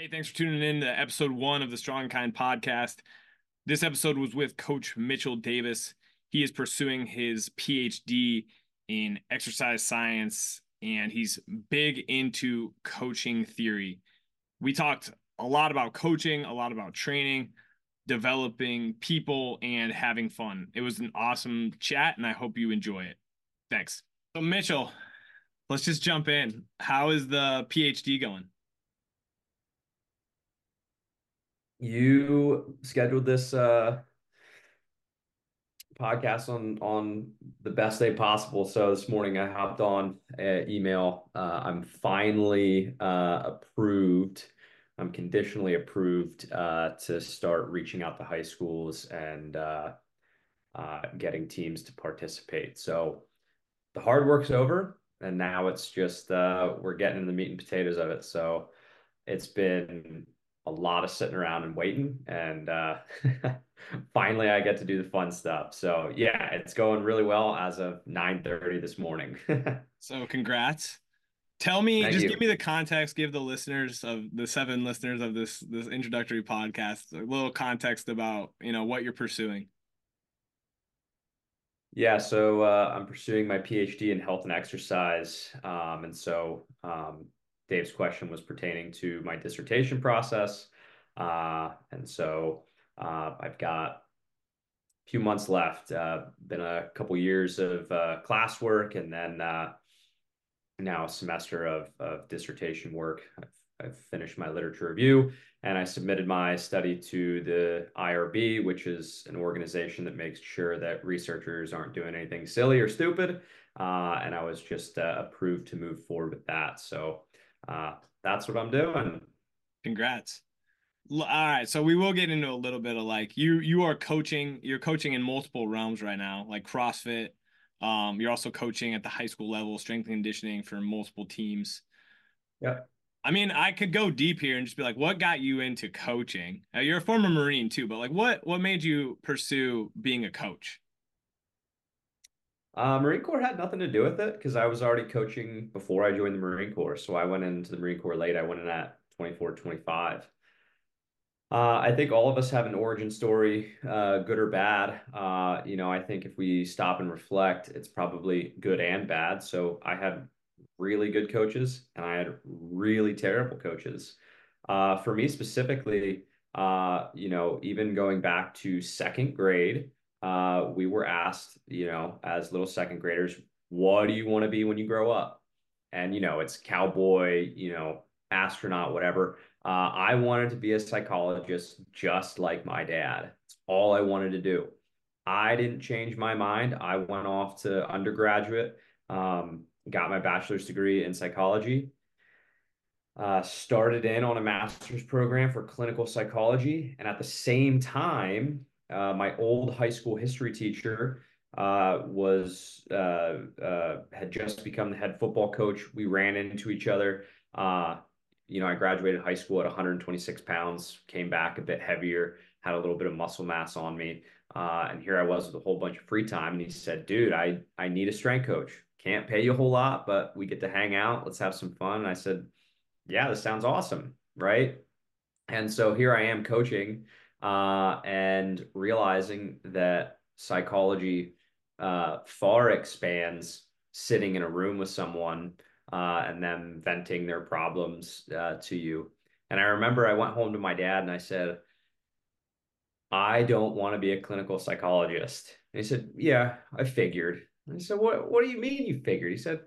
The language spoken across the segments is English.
Hey, thanks for tuning in to episode one of the Strong Kind podcast. This episode was with Coach Mitchell Davis. He is pursuing his PhD in exercise science and he's big into coaching theory. We talked a lot about coaching, a lot about training, developing people, and having fun. It was an awesome chat, and I hope you enjoy it. Thanks. So, Mitchell, let's just jump in. How is the PhD going? You scheduled this uh, podcast on on the best day possible. So this morning I hopped on uh, email. Uh, I'm finally uh, approved. I'm conditionally approved uh, to start reaching out to high schools and uh, uh, getting teams to participate. So the hard work's over, and now it's just we're getting in the meat and potatoes of it. So it's been a lot of sitting around and waiting and uh, finally i get to do the fun stuff. So yeah it's going really well as of 9 30 this morning. So congrats. Tell me Thank just you. give me the context give the listeners of the seven listeners of this this introductory podcast a little context about you know what you're pursuing. Yeah so uh, i'm pursuing my phd in health and exercise um, and so um, Dave's question was pertaining to my dissertation process. Uh, and so uh, I've got a few months left, uh, been a couple years of uh, classwork and then uh, now a semester of, of dissertation work. I've, I've finished my literature review and I submitted my study to the IRB, which is an organization that makes sure that researchers aren't doing anything silly or stupid. Uh, and I was just approved to move forward with that. So uh, that's what I'm doing. Congrats. All right, so we will get into a little bit of like you you are coaching, you're coaching in multiple realms right now, like CrossFit. Um, you're also coaching at the high school level, strength and conditioning for multiple teams. Yeah. I mean, I could go deep here and just be like, what got you into coaching? Uh, you're a former Marine too, but like, what what made you pursue being a coach? Uh, Marine Corps had nothing to do with it because I was already coaching before I joined the Marine Corps. So I went into the Marine Corps late. I went in at 24, 25. Uh, I think all of us have an origin story, uh, good or bad. Uh, you know, I think if we stop and reflect, it's probably good and bad. So I had really good coaches and I had really terrible coaches. Uh, for me specifically, uh, you know, even going back to second grade, uh, we were asked, you know, as little second graders, what do you want to be when you grow up? And, you know, it's cowboy, you know, astronaut, whatever. Uh, I wanted to be a psychologist just like my dad. It's all I wanted to do. I didn't change my mind. I went off to undergraduate, um, got my bachelor's degree in psychology, uh, started in on a master's program for clinical psychology. And at the same time, uh, my old high school history teacher uh, was uh, uh, had just become the head football coach. We ran into each other. Uh, you know, I graduated high school at 126 pounds, came back a bit heavier, had a little bit of muscle mass on me. And here I was with a whole bunch of free time. And he said, dude, I, I need a strength coach. Can't pay you a whole lot, but we get to hang out. Let's have some fun. And I said, yeah, this sounds awesome. Right. And so here I am coaching uh, and realizing that psychology uh, far expands sitting in a room with someone uh, and them venting their problems uh, to you. And I remember I went home to my dad and I said, I don't want to be a clinical psychologist. And he said, Yeah, I figured. And I said, What what do you mean you figured? He said,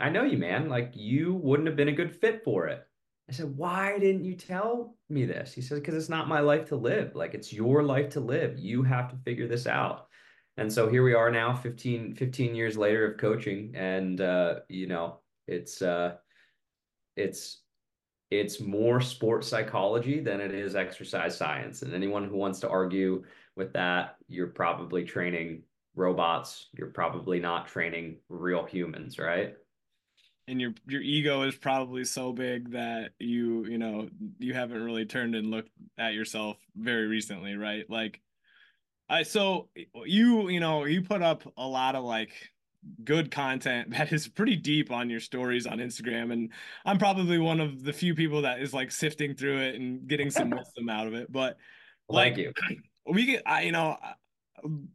I know you, man. Like you wouldn't have been a good fit for it. I said, Why didn't you tell me this? He said, Because it's not my life to live. Like it's your life to live. You have to figure this out. And so here we are now, 15, 15 years later of coaching. And, uh, you know, it's, uh, it's, it's more sports psychology than it is exercise science. And anyone who wants to argue with that, you're probably training robots. You're probably not training real humans, right? And your your ego is probably so big that you you know you haven't really turned and looked at yourself very recently right like i so you you know you put up a lot of like good content that is pretty deep on your stories on Instagram. And I'm probably one of the few people that is like sifting through it and getting some wisdom out of it. But like, thank you. We get, I, you know,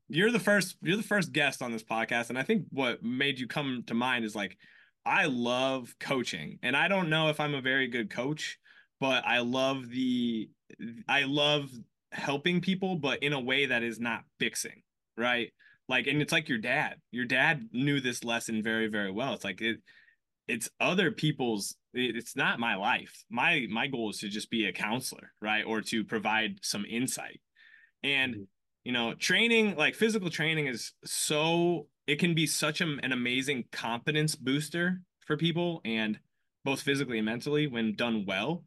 you're the first, you're the first guest on this podcast. And I think what made you come to mind is like, I love coaching and I don't know if I'm a very good coach, but I love the, I love helping people, but in a way that is not fixing, right? like and it's like your dad. Your dad knew this lesson very very well. It's like it it's other people's it's not my life. My my goal is to just be a counselor right? Or to provide some insight. And mm-hmm. you know training like physical training is so it can be such a, an amazing confidence booster for people and both physically and mentally when done well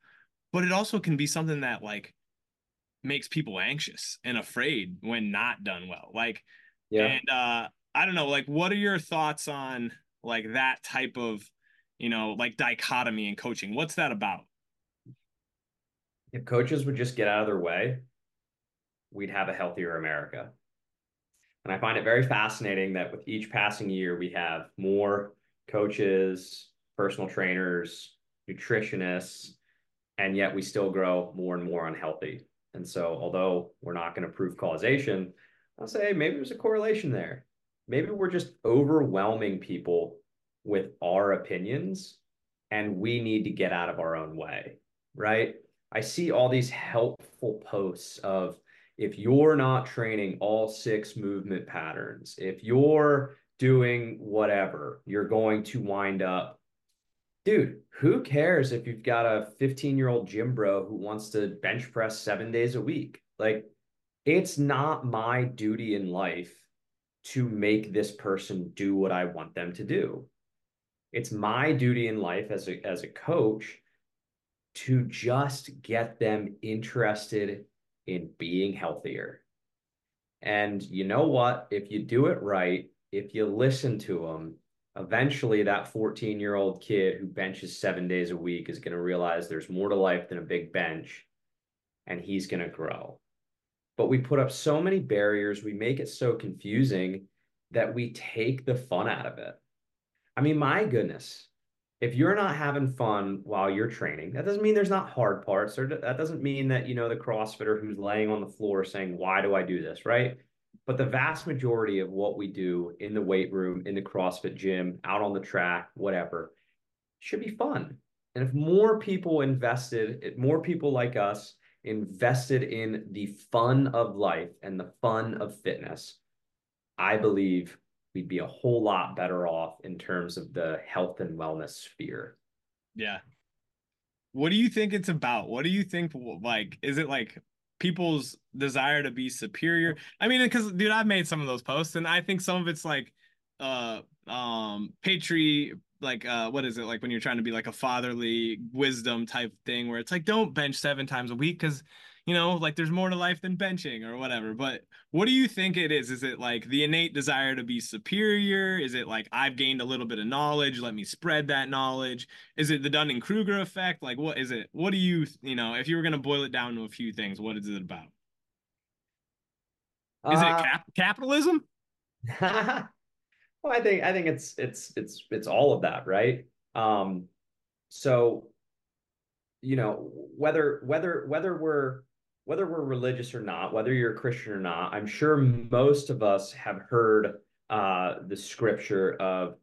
but it also can be something that like makes people anxious and afraid when not done well like yeah. And uh I don't know, like what are your thoughts on like that type of, you know, like dichotomy in coaching? What's that about? If coaches would just get out of their way, we'd have a healthier America. And I find it very fascinating that with each passing year, we have more coaches, personal trainers, nutritionists, and yet we still grow more and more unhealthy. And so, although we're not going to prove causation, I'll say maybe there's a correlation there. Maybe we're just overwhelming people with our opinions and we need to get out of our own way, right? I see all these helpful posts of if you're not training all six movement patterns, if you're doing whatever, you're going to wind up. Dude, who cares if you've got a 15 year old gym bro who wants to bench press seven days a week? Like, it's not my duty in life to make this person do what I want them to do. It's my duty in life as a, as a coach to just get them interested in being healthier. And you know what? If you do it right, if you listen to them, eventually that 14 year old kid who benches seven days a week is going to realize there's more to life than a big bench and he's going to grow but we put up so many barriers, we make it so confusing that we take the fun out of it. I mean, my goodness, if you're not having fun while you're training, that doesn't mean there's not hard parts, or that doesn't mean that, you know, the CrossFitter who's laying on the floor saying, Why do I do this? Right. But the vast majority of what we do in the weight room, in the CrossFit gym, out on the track, whatever, should be fun. And if more people invested, more people like us invested in the fun of life and the fun of fitness, I believe we'd be a whole lot better off in terms of the health and wellness sphere. Yeah. What do you think it's about? What do you think like is it like people's desire to be superior? I mean, cuz dude, I've made some of those posts and I think some of it's like uh um patri like uh what is it like when you're trying to be like a fatherly wisdom type thing where it's like don't bench seven times a week because you know like there's more to life than benching or whatever but what do you think it is? Is it like the innate desire to be superior? Is it like i've gained a little bit of knowledge let me spread that knowledge? Is it the dunning-kruger effect? Like what is it? What do you you know if you were going to boil it down to a few things what is it about? Is uh, it cap- capitalism? Well, I think I think it's it's it's it's all of that, right? Um, so you know whether whether whether we're whether we're religious or not, whether you're a Christian or not, I'm sure most of us have heard uh, the scripture of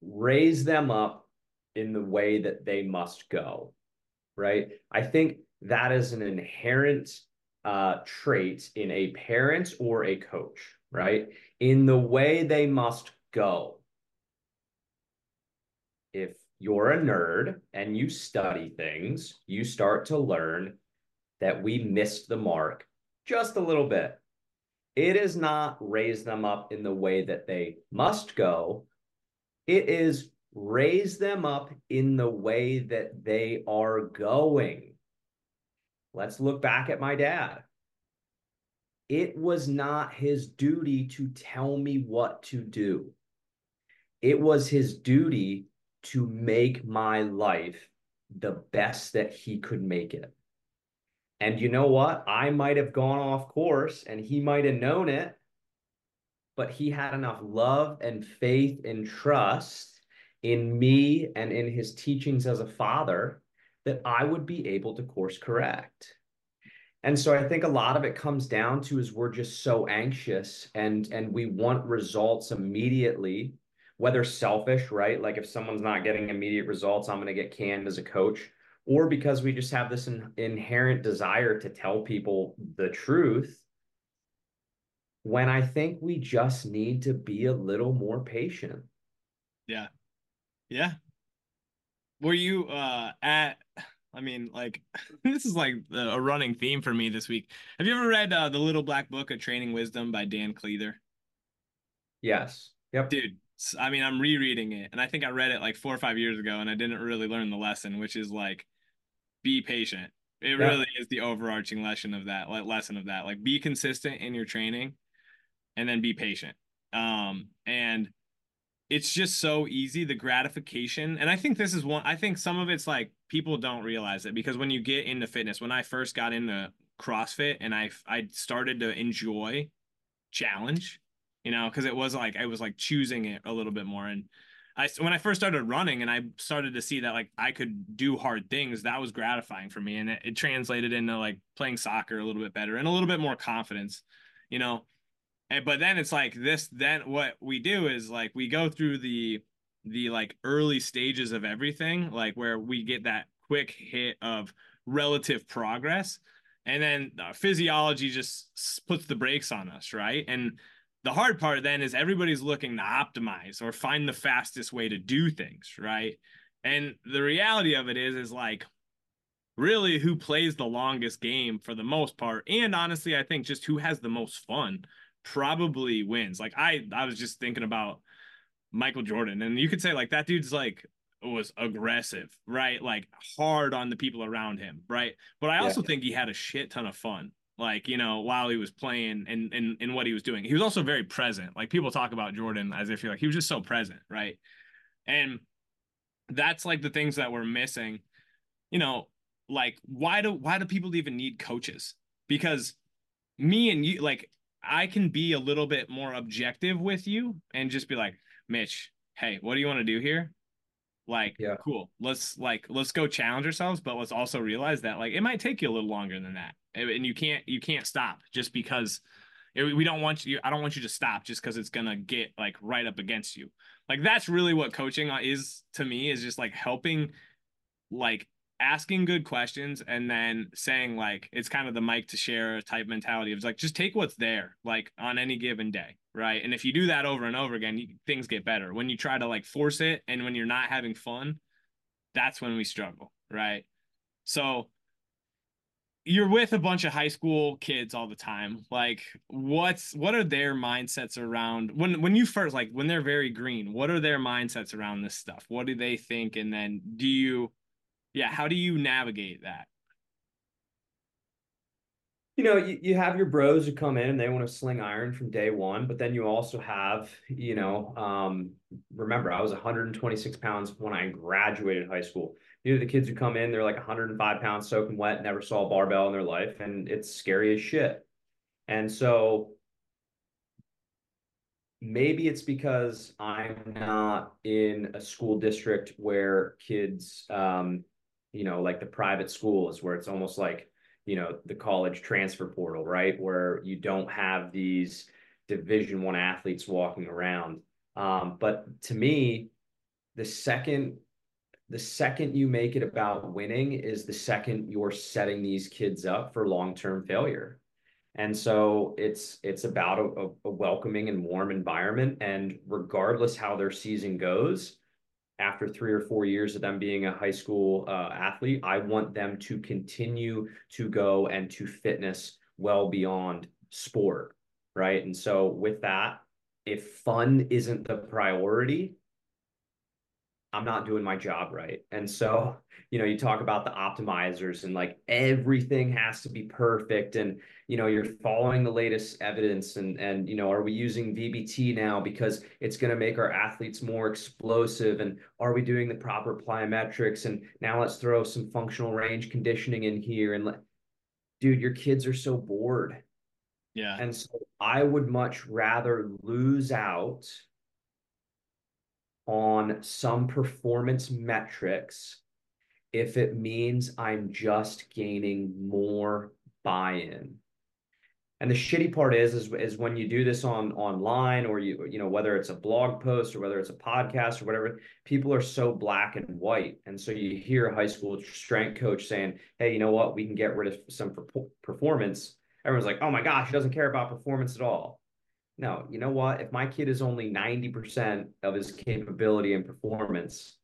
raise them up in the way that they must go, right? I think that is an inherent uh, trait in a parent or a coach, right? In the way they must go. If you're a nerd and you study things, you start to learn that we missed the mark just a little bit. It is not raise them up in the way that they must go. It is raise them up in the way that they are going. Let's look back at my dad. It was not his duty to tell me what to do it was his duty to make my life the best that he could make it. And you know what? I might have gone off course and he might have known it. but he had enough love and faith and trust in me and in his teachings as a father that I would be able to course correct. And so I think a lot of it comes down to is we're just so anxious and and we want results immediately, whether selfish, right? Like if someone's not getting immediate results, I'm going to get canned as a coach, or because we just have this in, inherent desire to tell people the truth. When I think we just need to be a little more patient. Yeah. Yeah. Were you uh at I mean, like this is like a running theme for me this week. Have you ever read uh, the Little Black Book of Training Wisdom by Dan Cleather? Yes. Yep. Dude, I mean, I'm rereading it, and I think I read it like four or five years ago, and I didn't really learn the lesson, which is like, be patient. It yeah. really is the overarching lesson of that, lesson of that. Like, be consistent in your training, and then be patient. Um, and it's just so easy the gratification and i think this is one i think some of it's like people don't realize it because when you get into fitness when i first got into crossfit and i i started to enjoy challenge you know because it was like i was like choosing it a little bit more and i when i first started running and i started to see that like i could do hard things that was gratifying for me and it, it translated into like playing soccer a little bit better and a little bit more confidence you know? And but then it's like this then what we do is like we go through the the like early stages of everything like where we get that quick hit of relative progress and then uh, physiology just puts the brakes on us right? And the hard part then is everybody's looking to optimize or find the fastest way to do things right and the reality of it is is like really who plays the longest game for the most part and honestly i think just who has the most fun probably wins. Like I I was just thinking about Michael Jordan and you could say like that dude's like was aggressive, right? Like hard on the people around him, right? But I also yeah. think he had a shit ton of fun. Like, you know, while he was playing and and and what he was doing. He was also very present. Like people talk about Jordan as if you're like he was just so present, right? And that's like the things that we're missing. You know, like why do why do people even need coaches? Because me and you like I can be a little bit more objective with you and just be like, Mitch, hey, what do you want to do here? Like, yeah. cool. Let's like let's go challenge ourselves, but let's also realize that like it might take you a little longer than that, and you can't you can't stop just because we don't want you. I don't want you to stop just because it's gonna get like right up against you. Like that's really what coaching is to me is just like helping like asking good questions and then saying like it's kind of the Mike share type mentality of like just take what's there like on any given day right? And if you do that over and over again you, things get better. When you try to like force it and when you're not having fun that's when we struggle right? So you're with a bunch of high school kids all the time. Like what's what are their mindsets around when when you first like when they're very green what are their mindsets around this stuff? What do they think? And then do you yeah how do you navigate that? You know you, you have your bros who come in and they want to sling iron from day one but then you also have you know um, remember i was 126 pounds when i graduated high school. You know the kids who come in they're like 105 pounds soaking wet never saw a barbell in their life and it's scary as shit. And so maybe it's because i'm not in a school district where kids um, you know, like the private schools where it's almost like, you know, the college transfer portal, right? Where you don't have these division one athletes walking around. Um, but to me, the second the second you make it about winning is the second you're setting these kids up for long-term failure. And so it's it's about a, a welcoming and warm environment. And regardless how their season goes, after three or four years of them being a high school uh, athlete, I want them to continue to go and to fitness well beyond sport. Right. And so, with that, if fun isn't the priority, I'm not doing my job right. And so, you know, you talk about the optimizers and like everything has to be perfect and you know, you're following the latest evidence and and you know, are we using VBT now because it's going to make our athletes more explosive and are we doing the proper plyometrics and now let's throw some functional range conditioning in here and let dude, your kids are so bored. Yeah. And so I would much rather lose out on some performance metrics if it means I'm just gaining more buy-in. And the shitty part is, is, is when you do this on online or you, you know, whether it's a blog post or whether it's a podcast or whatever, people are so black and white. And so you hear a high school strength coach saying, Hey, you know what? We can get rid of some performance. Everyone's like, Oh my gosh, he doesn't care about performance at all. No, you know what? If my kid is only 90% of his capability and performance,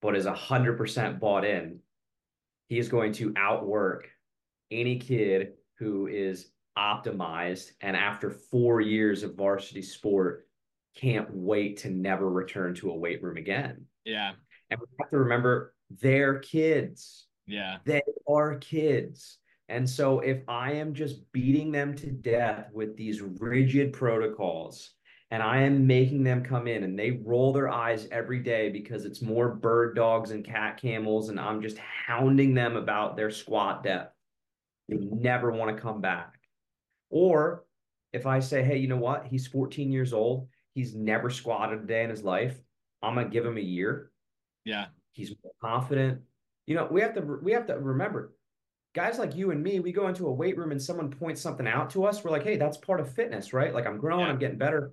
but is 100% bought in, he is going to outwork any kid who is optimized and after four years of varsity sport can't wait to never return to a weight room again. Yeah. And we have to remember they're kids. Yeah. They are kids and so if i am just beating them to death with these rigid protocols and i am making them come in and they roll their eyes every day because it's more bird dogs and cat camels and i'm just hounding them about their squat depth they never want to come back or if I say, hey, you know what? He's 14 years old. He's never squatted a day in his life. I'm gonna give him a year. Yeah. He's confident. You know, we have to we have to remember, guys like you and me, we go into a weight room and someone points something out to us. We're like, hey, that's part of fitness, right? Like I'm growing, yeah. I'm getting better.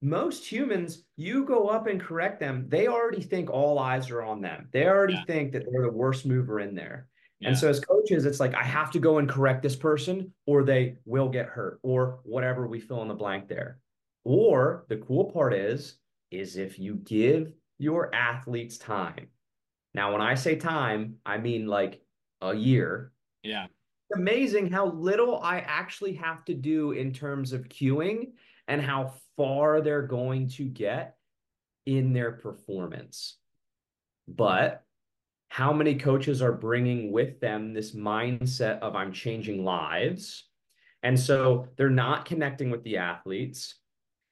Most humans, you go up and correct them, they already think all eyes are on them. They already yeah. think that they're the worst mover in there. Yeah. And so as coaches, it's like I have to go and correct this person or they will get hurt or whatever we fill in the blank there. Or the cool part is is if you give your athletes time. Now when I say time, I mean like a year. Yeah. It's amazing how little I actually have to do in terms of cueing and how far they're going to get in their performance. But how many coaches are bringing with them this mindset of I'm changing lives. And so they're not connecting with the athletes.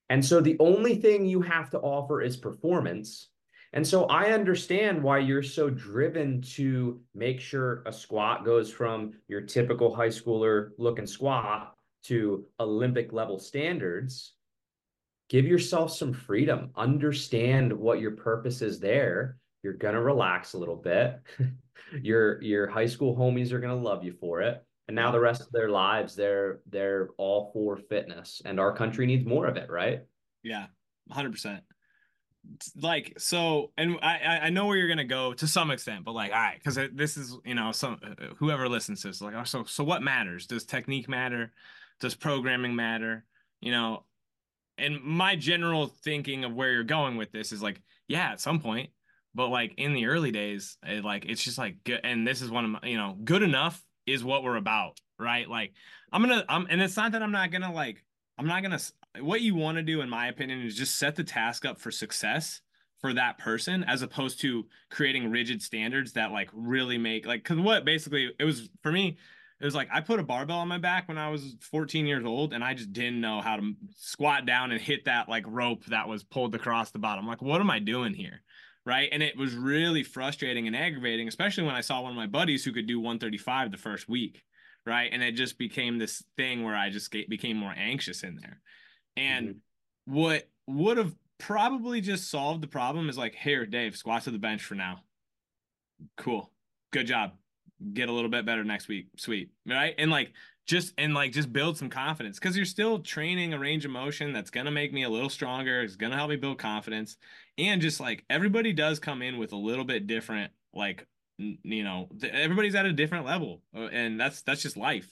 And so the only thing you have to offer is performance. And so I understand why you're so driven to make sure a squat goes from your typical high schooler looking squat to Olympic level standards. Give yourself some freedom, understand what your purpose is there, you're gonna relax a little bit. your your high school homies are gonna love you for it. And now the rest of their lives, they're they're all for fitness, and our country needs more of it, right? Yeah, hundred percent. Like so, and I I know where you're gonna go to some extent, but like, all right, because this is you know some uh, uh, whoever listens to this like, oh, so so what matters? Does technique matter? Does programming matter? You know, and my general thinking of where you're going with this is like, yeah, at some point, but like in the early days it, like it's just like good and this is one of my you know good enough is what we're about right like i'm gonna i'm and it's not that i'm not gonna like i'm not gonna what you want to do in my opinion is just set the task up for success for that person as opposed to creating rigid standards that like really make like because what basically it was for me it was like I put a barbell on my back when I was 14 years old and I just didn't know how to squat down and hit that like rope that was pulled across the bottom. Like, what am I doing here? right? And it was really frustrating and aggravating, especially when I saw one of my buddies who could do 135 the first week, right? And it just became this thing where I just became more anxious in there. And mm-hmm. what would have probably just solved the problem is like, here, Dave, squat to the bench for now. Cool. Good job. Get a little bit better next week. Sweet. Right. And like, just and like just build some confidence because you're still training a range of motion that's gonna make me a little stronger. It's gonna help me build confidence, and just like everybody does come in with a little bit different, like you know, everybody's at a different level, uh, and that's that's just life.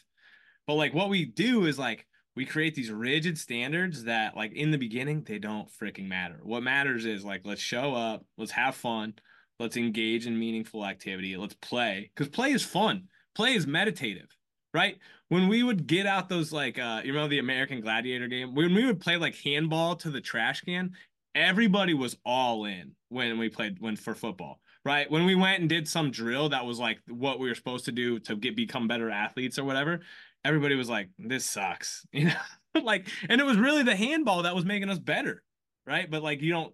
But like what we do is like we create these rigid standards that like in the beginning they don't freaking matter. What matters is like let's show up, let's have fun, let's engage in meaningful activity, let's play because play is fun. Play is meditative right? When we would get out those like uh you know the American Gladiator game, when we would play like handball to the trash can, everybody was all in when we played when for football. Right. When we went and did some drill that was like what we were supposed to do to get become better athletes or whatever, everybody was like, This sucks. You know, like and it was really the handball that was making us better. Right. But like you don't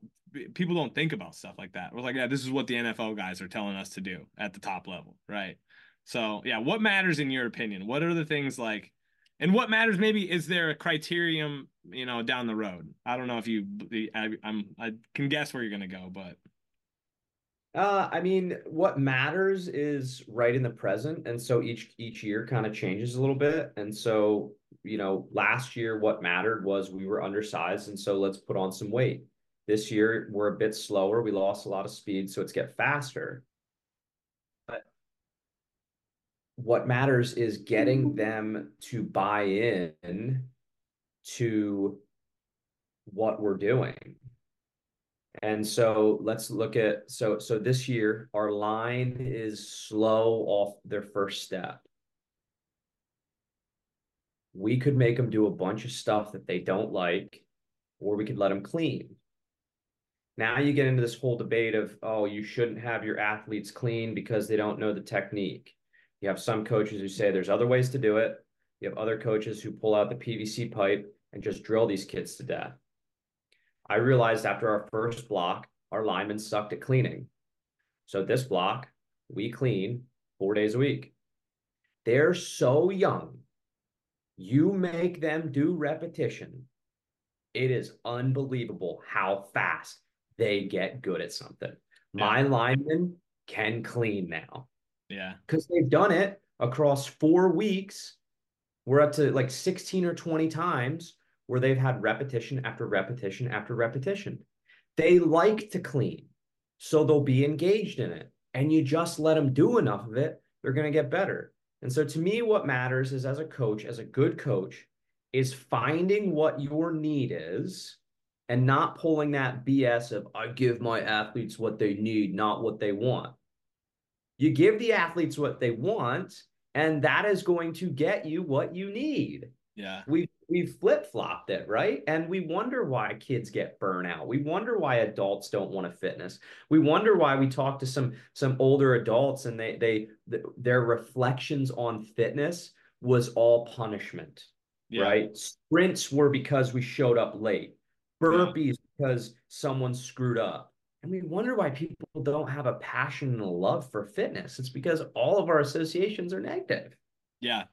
people don't think about stuff like that. We're like, yeah, this is what the NFL guys are telling us to do at the top level, right? So yeah, what matters in your opinion? What are the things like and what matters maybe is there a criterion you know down the road i don't know if you I, i'm i can guess where you're gonna go but uh, I mean, what matters is right in the present, and so each each year kind of changes a little bit. And so, you know, last year what mattered was we were undersized, and so let's put on some weight. This year we're a bit slower. We lost a lot of speed, so let's get faster. But what matters is getting them to buy in to what we're doing and so let's look at so so this year our line is slow off their first step. We could make them do a bunch of stuff that they don't like, or we could let them clean. Now you get into this whole debate of, oh, you shouldn't have your athletes clean because they don't know the technique. You have some coaches who say there's other ways to do it. You have other coaches who pull out the PVC pipe and just drill these kids to death. I realized after our first block, our linemen sucked at cleaning. So this block, we clean four days a week. They're so young. You make them do repetition. It is unbelievable how fast they get good at something. Yeah. My linemen can clean now. Yeah. Because they've done it across four weeks. We're up to like 16 or 20 times where they've had repetition after repetition after repetition. They like to clean, so they'll be engaged in it. And you just let them do enough of it, they're going to get better. And so to me, what matters is as a coach, as a good coach, is finding what your need is and not pulling that BS of I give my athletes what they need, not what they want. You give the athletes what they want, and that is going to get you what you need. Yeah. We've we've flip-flopped it, right? And we wonder why kids get burnout. We wonder why adults don't want to fitness. We wonder why we talk to some some older adults and they they their reflections on fitness was all punishment. Yeah. Right? Sprints were because we showed up late. Burpees yeah. because someone screwed up. And we wonder why people don't have a passion and a love for fitness. It's because all of our associations are negative. Yeah.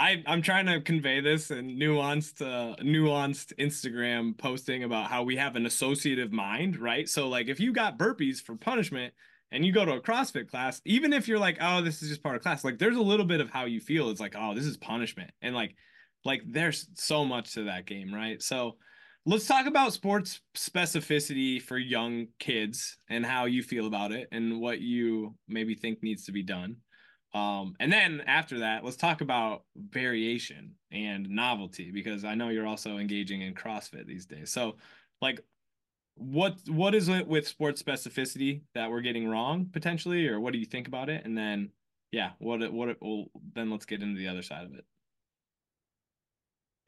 I, I'm trying to convey this in nuanced, uh, nuanced Instagram posting about how we have an associative mind, right? So, like, if you got burpees for punishment and you go to a CrossFit class, even if you're like, oh, this is just part of class, like, there's a little bit of how you feel. It's like, oh, this is punishment, and like, like, there's so much to that game, right? So, let's talk about sports specificity for young kids and how you feel about it and what you maybe think needs to be done. Um, and then after that, let's talk about variation and novelty because I know you're also engaging in CrossFit these days. So, like, what what is it with sports specificity that we're getting wrong potentially, or what do you think about it? And then, yeah, what what it, well, then let's get into the other side of it.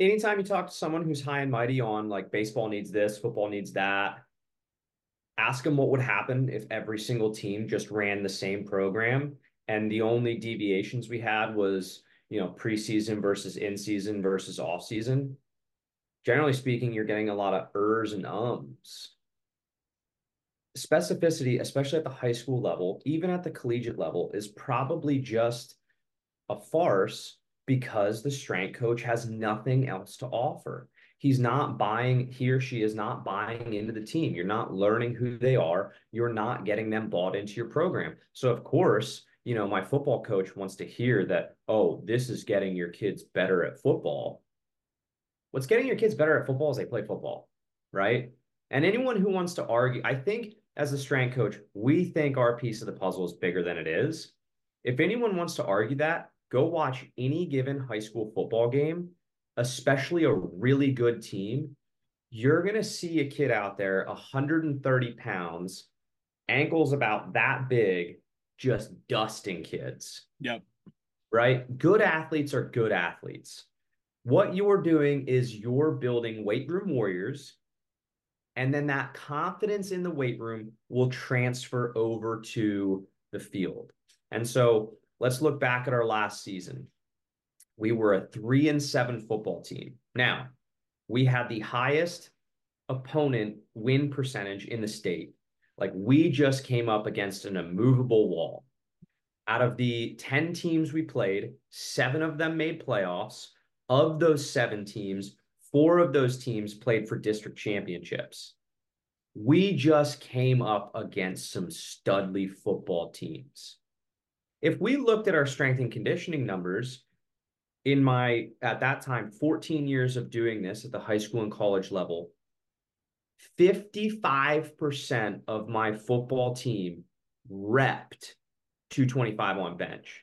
Anytime you talk to someone who's high and mighty on like baseball needs this, football needs that, ask them what would happen if every single team just ran the same program and the only deviations we had was you know preseason versus in season versus off season generally speaking you're getting a lot of ers and ums. Specificity especially at the high school level even at the collegiate level is probably just a farce because the strength coach has nothing else to offer. He's not buying he or she is not buying into the team. You're not learning who they are. You're not getting them bought into your program. So of course you know, my football coach wants to hear that, oh, this is getting your kids better at football. What's getting your kids better at football is they play football, right? And anyone who wants to argue, I think as a strength coach, we think our piece of the puzzle is bigger than it is. If anyone wants to argue that, go watch any given high school football game, especially a really good team. You're going to see a kid out there, 130 pounds, ankles about that big, just dusting kids. Yep. Right? Good athletes are good athletes. What you're doing is you're building weight room warriors. And then that confidence in the weight room will transfer over to the field. And so let's look back at our last season. We were a three and seven football team. Now, we had the highest opponent win percentage in the state like we just came up against an immovable wall. Out of the 10 teams we played, seven of them made playoffs. of those seven teams, four of those teams played for district championships. We just came up against some studly football teams. If we looked at our strength and conditioning numbers in my, at that time, 14 years of doing this at the high school and college level, 55% of my football team repped 225 on bench.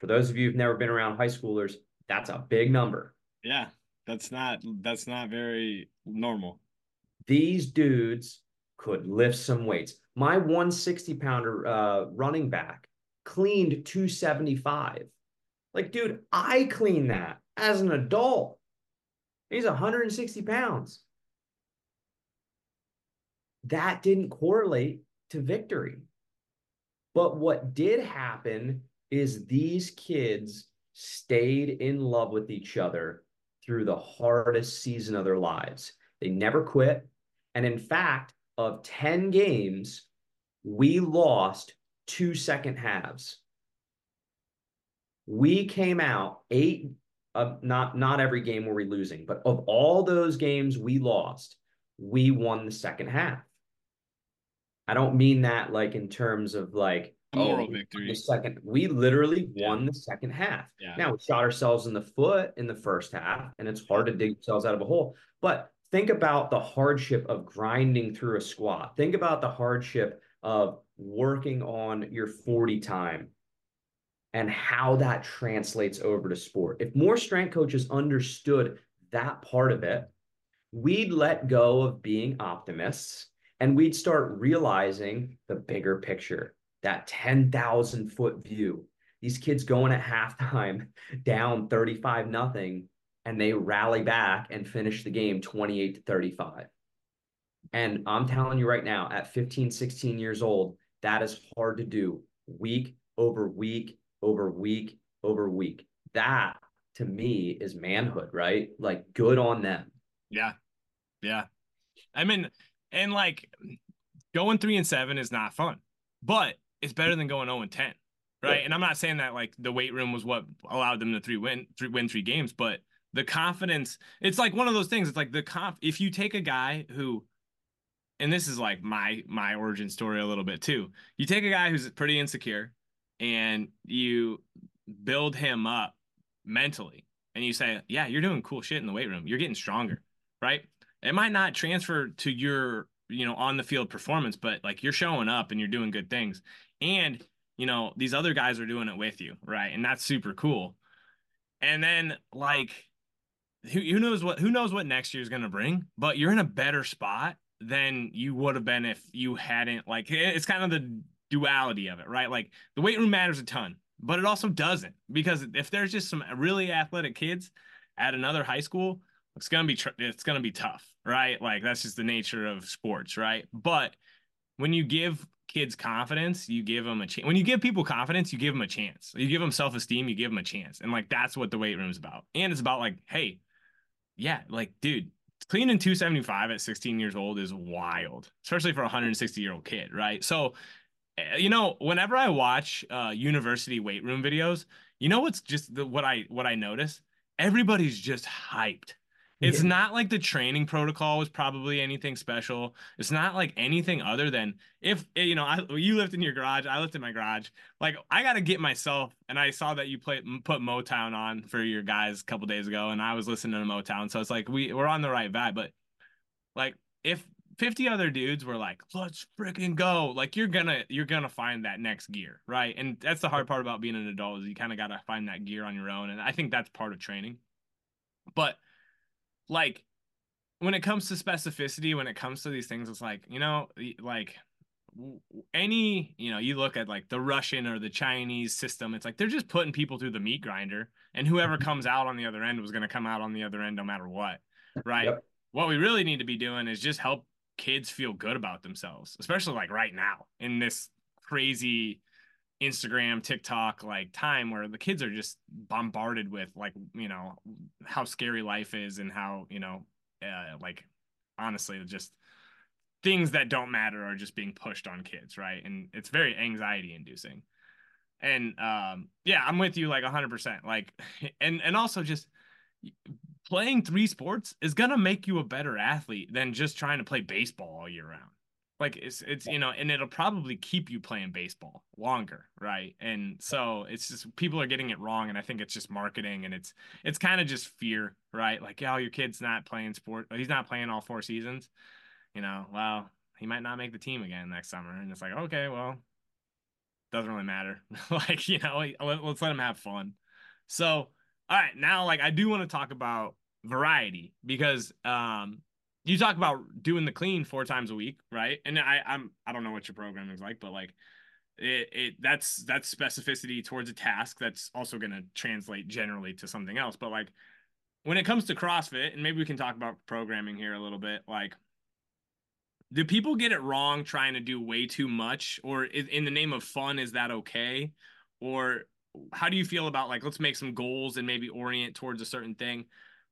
For those of you who've never been around high schoolers, that's a big number. Yeah, that's not that's not very normal. These dudes could lift some weights. My 160 pounder uh, running back cleaned 275. Like, dude, I clean that as an adult. He's 160 pounds. That didn't correlate to victory. But what did happen is these kids stayed in love with each other through the hardest season of their lives. They never quit. And in fact, of 10 games, we lost two second halves. We came out eight, uh, not, not every game were we losing, but of all those games we lost, we won the second half. I don't mean that like in terms of like oh, moral oh, victory. The second, we literally yeah. won the second half. Yeah. Now we shot ourselves in the foot in the first half, and it's hard to dig ourselves out of a hole. But think about the hardship of grinding through a squat. Think about the hardship of working on your 40 time and how that translates over to sport. If more strength coaches understood that part of it, we'd let go of being optimists and we'd start realizing the bigger picture, that 10,000 foot view. These kids going at halftime down 35 nothing and they rally back and finish the game 28 to 35. And I'm telling you right now, at 15, 16 years old, that is hard to do week over week over week over week. That to me is manhood, right? Like good on them. Yeah. Yeah. I mean, and like going three and seven is not fun, but it's better than going 0 and 10. Right. Yeah. And I'm not saying that like the weight room was what allowed them to three win three win three games, but the confidence, it's like one of those things. It's like the conf if you take a guy who and this is like my my origin story a little bit too. You take a guy who's pretty insecure and you build him up mentally and you say, "Yeah, you're doing cool shit in the weight room. You're getting stronger." Right? It might not transfer to your you know on the field performance but like you're showing up and you're doing good things. And you know these other guys are doing it with you right? And that's super cool. And then like who, who knows what who knows what next year's going to bring but you're in a better spot than you would have been if you hadn't like it's kind of the duality of it right? Like the weight room matters a ton but it also doesn't because if there's just some really athletic kids at another high school it's gonna be tr- it's gonna be tough, right? Like that's just the nature of sports, right? But when you give kids confidence, you give them a chance. When you give people confidence, you give them a chance. You give them self esteem, you give them a chance, and like that's what the weight room is about. And it's about like, hey, yeah, like dude, cleaning 275 at 16 years old is wild, especially for a 160 year old kid, right? So, eh, you know, whenever I watch uh, university weight room videos, you know what's just the what I what I notice? Everybody's just hyped it's yeah. not like the training protocol was probably anything special. It's not like anything other than if eh, you know, I you lived in your garage, I lived in my garage. Like I got to get myself and I saw that you played put Motown on for your guys a couple days ago and I was listening to Motown. So it's like we we're on the right vibe, but like if 50 other dudes were like, "Let's freaking go." Like you're going to you're going to find that next gear, right? And that's the hard part about being an adult is you kind of got to find that gear on your own and I think that's part of training. But like when it comes to specificity, when it comes to these things, it's like, you know, like any, you know, you look at like the Russian or the Chinese system, it's like they're just putting people through the meat grinder and whoever comes out on the other end was going to come out on the other end no matter what. Right. Yep. What we really need to be doing is just help kids feel good about themselves, especially like right now in this crazy Instagram, TikTok like time where the kids are just bombarded with like, you know, how scary life is and how, you know, uh, like honestly, just things that don't matter are just being pushed on kids, right? And it's very anxiety inducing. And um, yeah, I'm with you like 100%. Like, and and also just playing three sports is gonna make you a better athlete than just trying to play baseball all year round. Like it's it's you know, and it'll probably keep you playing baseball longer, right? And so it's just people are getting it wrong, and I think it's just marketing, and it's it's kind of just fear, right? Like, oh, your kid's not playing sport, he's not playing all four seasons, you know. Well, he might not make the team again next summer, and it's like, okay, well, doesn't really matter. like you know, let's let him have fun. So all right, now like I do want to talk about variety because um you talk about doing the clean four times a week, right? And I I'm I don't know what your program is like, but like it, it that's that's specificity towards a task that's also going to translate generally to something else. But like when it comes to CrossFit, and maybe we can talk about programming here a little bit, like do people get it wrong trying to do way too much or in the name of fun is that okay or how do you feel about like let's make some goals and maybe orient towards a certain thing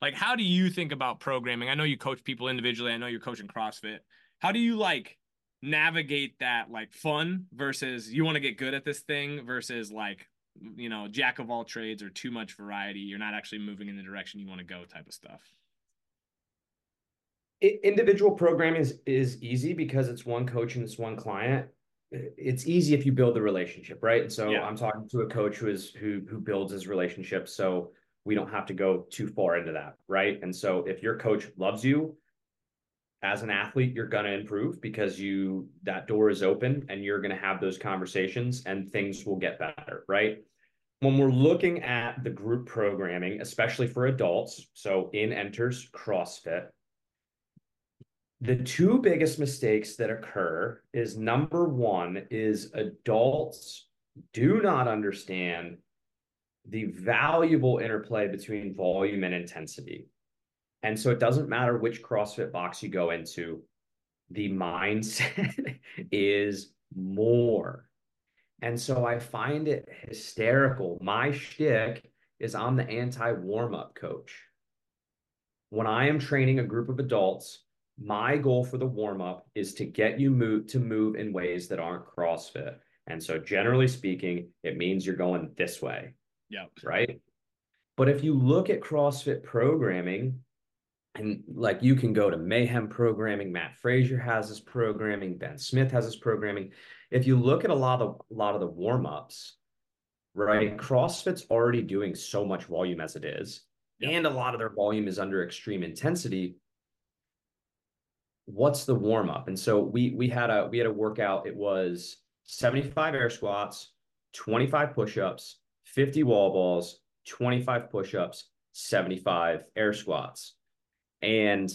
like how do you think about programming? I know you coach people individually. I know you're coaching crossfit. How do you like navigate that like fun versus you want to get good at this thing versus like you know jack of all trades or too much variety? You're not actually moving in the direction you want to go type of stuff. Individual programming is, is easy because it's one coach and it's one client. It's easy if you build the relationship, right? And so yeah. I'm talking to a coach who is who who builds his relationship, so we don't have to go too far into that, right? And so if your coach loves you as an athlete, you're going to improve because you that door is open and you're going to have those conversations and things will get better, right? When we're looking at the group programming, especially for adults, so in enters CrossFit, the two biggest mistakes that occur is number one is adults do not understand the valuable interplay between volume and intensity. And so it doesn't matter which CrossFit box you go into, the mindset is more. And so I find it hysterical. My shtick is I'm the anti warm up coach. When I am training a group of adults, my goal for the warm up is to get you move to move in ways that aren't CrossFit. And so generally speaking, it means you're going this way. Yeah. Right. But if you look at CrossFit programming, and like you can go to Mayhem programming, Mat Fraser has his programming, Ben Smith has his programming. If you look at a lot of a lot of the warm-ups, right? CrossFit's already doing so much volume as it is, yep. and a lot of their volume is under extreme intensity what's the warm up? And so we we had a we had a workout. It was 75 air squats, 25 push-ups, 50 wall balls, 25 push-ups, 75 air squats. And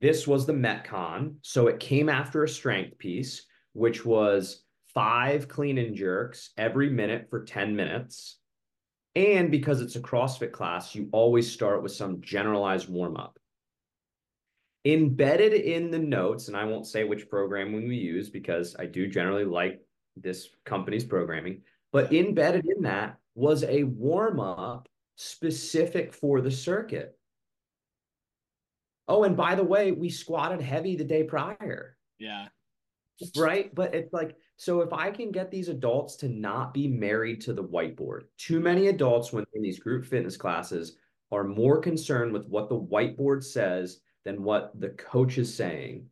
this was the Metcon. So it came after a strength piece, which was five clean and jerks every minute for 10 minutes. And because it's a CrossFit class, you always start with some generalized warm up embedded in the notes, and I won't say which programming we use because I do generally like this company's programming, but embedded in that was a warm up specific for the circuit. Oh, and by the way, we squatted heavy the day prior. Yeah. Right. But it's like, so if I can get these adults to not be married to the whiteboard, too many adults when in these group fitness classes are more concerned with what the whiteboard says than what the coach is saying.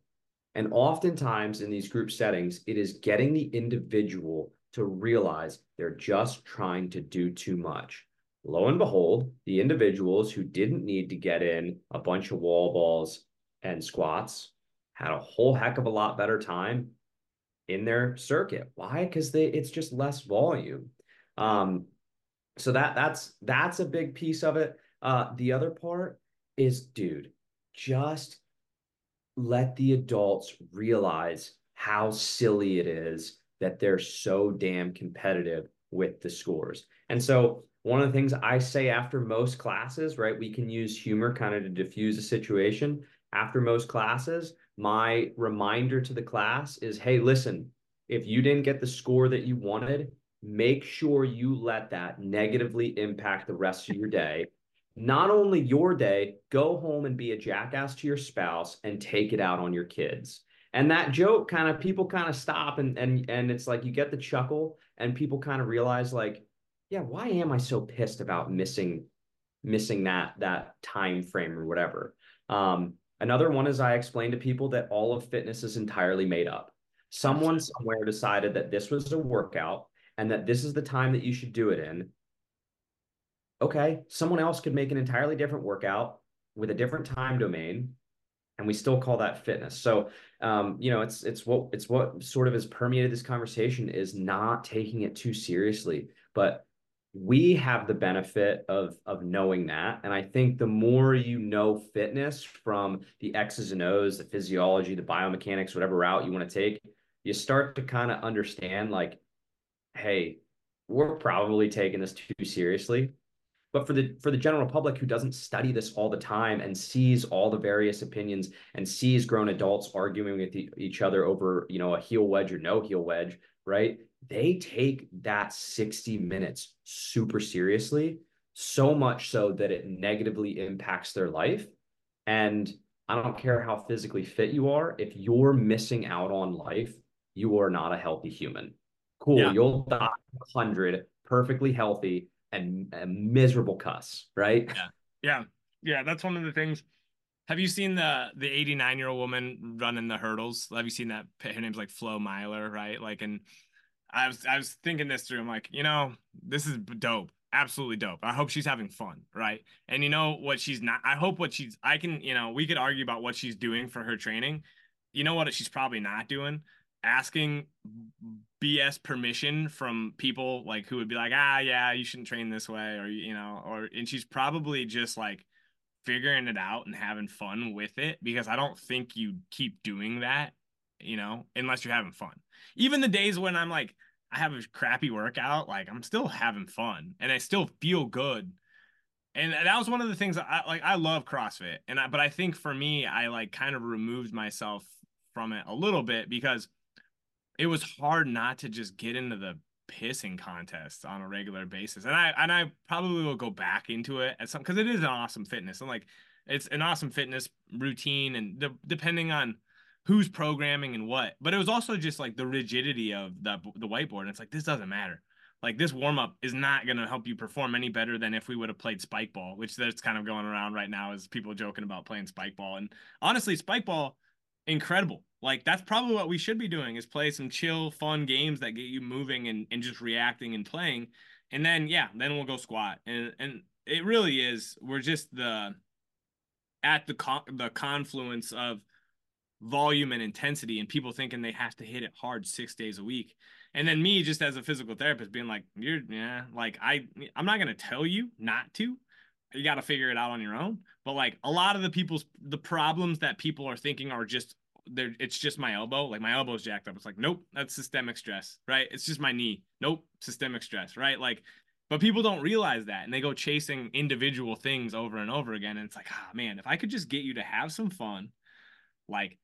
And oftentimes in these group settings, it is getting the individual to realize they're just trying to do too much. Lo and behold, the individuals who didn't need to get in a bunch of wall balls and squats had a whole heck of a lot better time in their circuit. Why? Because they it's just less volume. Um, so that that's that's a big piece of it. Uh, the other part is, dude, just let the adults realize how silly it is that they're so damn competitive with the scores. And so one of the things I say after most classes, right, we can use humor kind of to diffuse a situation. After most classes, my reminder to the class is, hey, listen, if you didn't get the score that you wanted, make sure you let that negatively impact the rest of your day not only your day, go home and be a jackass to your spouse and take it out on your kids. And that joke kind of people kind of stop and and and it's like you get the chuckle and people kind of realize like, yeah, why am I so pissed about missing missing that that time frame or whatever? Um, another one is I explain to people that all of fitness is entirely made up. Someone somewhere decided that this was a workout and that this is the time that you should do it in. Okay, someone else could make an entirely different workout with a different time domain and we still call that fitness. So, um, you know, it's it's what it's what sort of has permeated this conversation is not taking it too seriously. But we have the benefit of of knowing that, and I think the more you know fitness from the X's and O's, the physiology, the biomechanics, whatever route you want to take, you start to kind of understand like, hey, we're probably taking this too seriously but for the for the general public who doesn't study this all the time and sees all the various opinions and sees grown adults arguing with each other over you know a heel wedge or no heel wedge right? They take that 60 minutes super seriously so much so that it negatively impacts their life. And i don't care how physically fit you are if you're missing out on life you are not a healthy human. Cool yeah. you'll die 100 perfectly healthy and a miserable cuss, right? Yeah. Yeah. Yeah. That's one of the things. Have you seen the the 89 year old woman running the hurdles? Have you seen that? Her name's like Flo Meiler, right? Like, and I was I was thinking this through. I'm like, you know, this is dope, absolutely dope. I hope she's having fun, right? And you know what she's not. I hope what she's. I can, you know, we could argue about what she's doing for her training. You know what she's probably not doing asking BS permission from people like who would be like, ah, yeah, you shouldn't train this way, or you know, or and she's probably just like figuring it out and having fun with it because I don't think you keep doing that, you know, unless you're having fun. Even the days when I'm like, I have a crappy workout, like I'm still having fun and I still feel good. And that was one of the things I like. I love CrossFit, and I, but I think for me, I like kind of removed myself from it a little bit because it was hard not to just get into the pissing contest on a regular basis. And I and I probably will go back into it at some because it is an awesome fitness and like it's an awesome fitness routine and the, depending on who's programming and what. But it was also just like the rigidity of the the whiteboard. And it's like this doesn't matter. Like this warm up is not going to help you perform any better than if we would have played spike ball, which that's kind of going around right now as people joking about playing spike ball. And honestly, spike ball incredible. Like that's probably what we should be doing is play some chill, fun games that get you moving and, and just reacting and playing. And then yeah, then we'll go squat. And and it really is we're just the at the the confluence of volume and intensity and people thinking they have to hit it hard 6 days a week. And then me just as a physical therapist being like, you're yeah, like I I'm not going to tell you not to. You got to figure it out on your own. But like a lot of the people's the problems that people are thinking are just there it's just my elbow like my elbow's jacked up. It's like nope that's systemic stress right? It's just my knee. Nope systemic stress right? Like but people don't realize that and they go chasing individual things over and over again and it's like ah man if i could just get you to have some fun like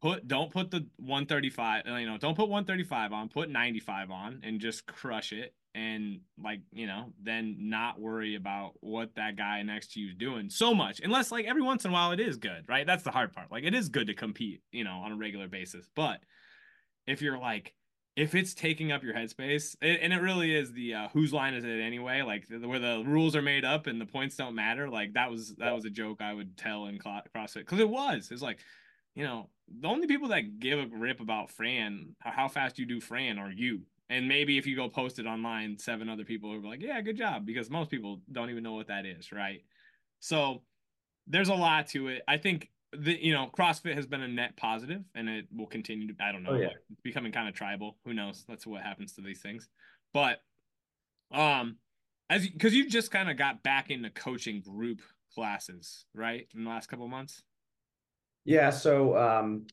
put don't put the 135 you know don't put 135 on put 95 on and just crush it and like you know then not worry about what that guy next to you is doing so much unless like every once in a while it is good right? That's the hard part. Like it is good to compete you know on a regular basis. But if you're like if it's taking up your headspace and it really is the uh, whose line is it anyway? Like where the rules are made up and the points don't matter. Like that was that was a joke i would tell in crossfit because it was. It's like you know the only people that give a rip about fran how fast you do fran are you and maybe if you go post it online, seven other people will be like, yeah, good job. Because most people don't even know what that is, right? So there's a lot to it. I think the you know, CrossFit has been a net positive and it will continue to I don't know, oh, yeah. it's becoming kind of tribal. Who knows? That's what happens to these things. But um as because you just kind of got back into coaching group classes, right? In the last couple months. Yeah, so um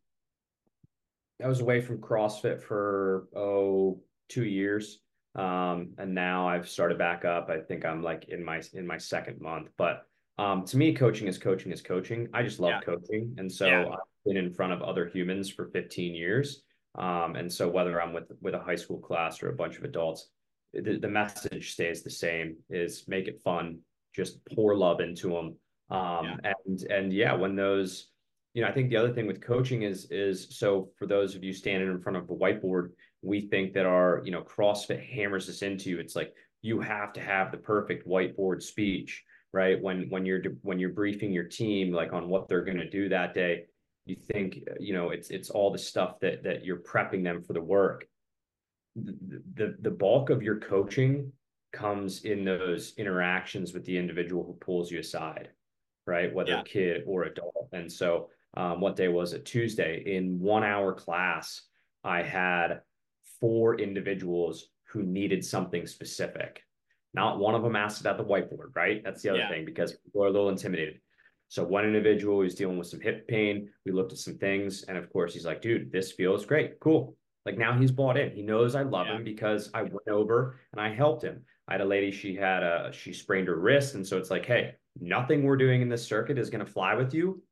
I was away from CrossFit for oh two years. Um, and now I've started back up. I think I'm like in my in my second month. But um, to me, coaching is coaching is coaching. I just love yeah. coaching, and so yeah. I've been in front of other humans for 15 years. Um, and so whether I'm with with a high school class or a bunch of adults, the, the message stays the same: is make it fun, just pour love into them. Um, yeah. and and yeah, when those you know, I think the other thing with coaching is is so for those of you standing in front of a whiteboard, we think that our, you know, CrossFit hammers us into it's like you have to have the perfect whiteboard speech, right? When when you're when you're briefing your team like on what they're going to do that day, you think, you know, it's it's all the stuff that that you're prepping them for the work. The the, the bulk of your coaching comes in those interactions with the individual who pulls you aside, right? Whether yeah. kid or adult. And so um, what day was it? Tuesday. In one hour class, I had four individuals who needed something specific. Not one of them asked it at the whiteboard, right? That's the other yeah. thing because people are a little intimidated. So one individual was dealing with some hip pain. We looked at some things, and of course, he's like, "Dude, this feels great, cool." Like now he's bought in. He knows I love yeah. him because I went over and I helped him. I had a lady; she had a she sprained her wrist, and so it's like, "Hey, nothing we're doing in this circuit is going to fly with you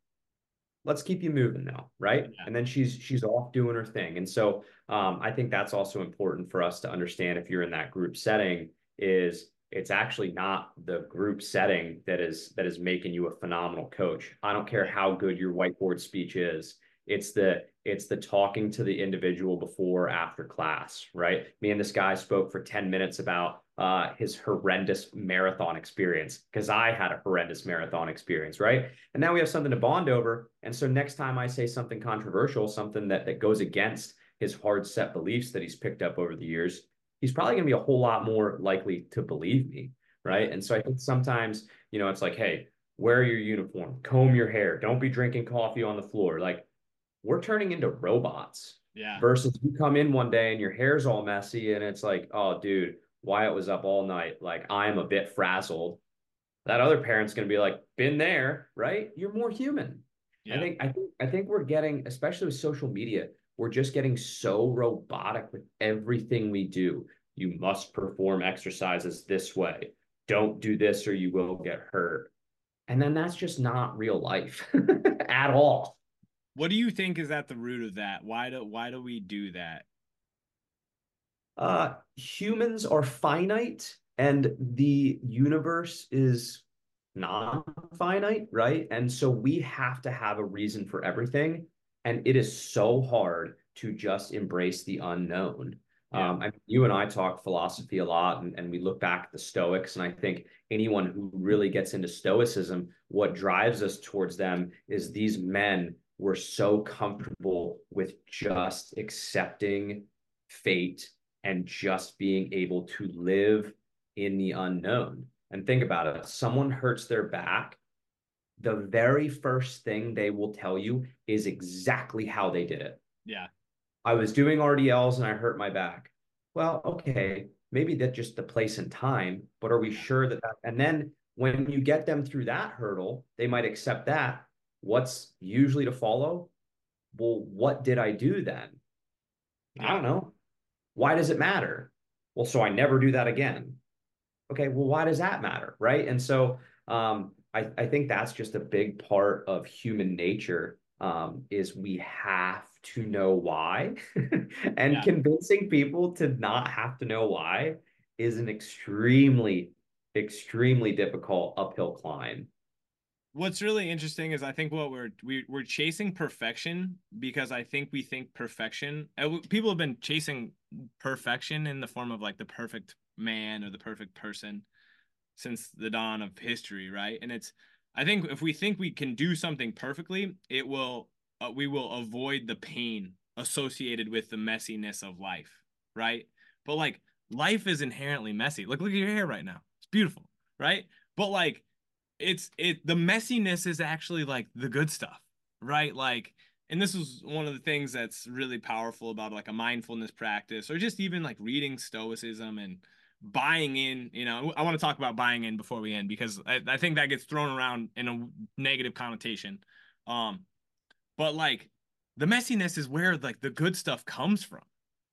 let's keep you moving now right? Yeah. and then she's she's off doing her thing. And so um, i think that's also important for us to understand if you're in that group setting is it's actually not the group setting that is that is making you a phenomenal coach. I don't care how good your whiteboard speech is it's the it's the talking to the individual before after class right me and this guy spoke for 10 minutes about uh, his horrendous marathon experience because I had a horrendous marathon experience, right? And now we have something to bond over. And so next time I say something controversial, something that that goes against his hard set beliefs that he's picked up over the years, he's probably going to be a whole lot more likely to believe me, right? And so I think sometimes, you know, it's like, hey, wear your uniform, comb your hair, don't be drinking coffee on the floor. Like we're turning into robots. Yeah. Versus you come in one day and your hair's all messy and it's like, oh, dude, Wyatt was up all night. Like I'm a bit frazzled. That other parent's going to be like, been there, right? You're more human. Yeah. I think I think I think we're getting, especially with social media, we're just getting so robotic with everything we do. You must perform exercises this way. Don't do this or you will get hurt. And then that's just not real life at all. What do you think is at the root of that? Why do why do we do that? uh, humans are finite and the universe is non-finite, right? And so we have to have a reason for everything. And it is so hard to just embrace the unknown. Yeah. Um, I mean, you and I talk philosophy a lot, and, and we look back at the Stoics. And I think anyone who really gets into Stoicism, what drives us towards them is these men were so comfortable with just accepting fate and just being able to live in the unknown. And think about it someone hurts their back, the very first thing they will tell you is exactly how they did it. Yeah. I was doing RDLs and I hurt my back. Well, okay, maybe that's just the place and time, but are we sure that, that and then when you get them through that hurdle, they might accept that. What's usually to follow? Well, what did I do then? I don't know. Why does it matter? Well, so I never do that again. Okay, well, why does that matter? Right. And so um, I, I think that's just a big part of human nature um, is we have to know why. and yeah. convincing people to not have to know why is an extremely, extremely difficult uphill climb what's really interesting is I think what we're we, we're chasing perfection because I think we think perfection. Uh, people have been chasing perfection in the form of like the perfect man or the perfect person since the dawn of history, right? And it's I think if we think we can do something perfectly, it will uh, we will avoid the pain associated with the messiness of life, right? But like life is inherently messy. Look, look at your hair right now. It's beautiful, right? But like it's it the messiness is actually like the good stuff, right? Like and this is one of the things that's really powerful about like a mindfulness practice or just even like reading stoicism and buying in you know i want to talk about buying in before we end because I, I, think that gets thrown around in a negative connotation. Um but like the messiness is where like the good stuff comes from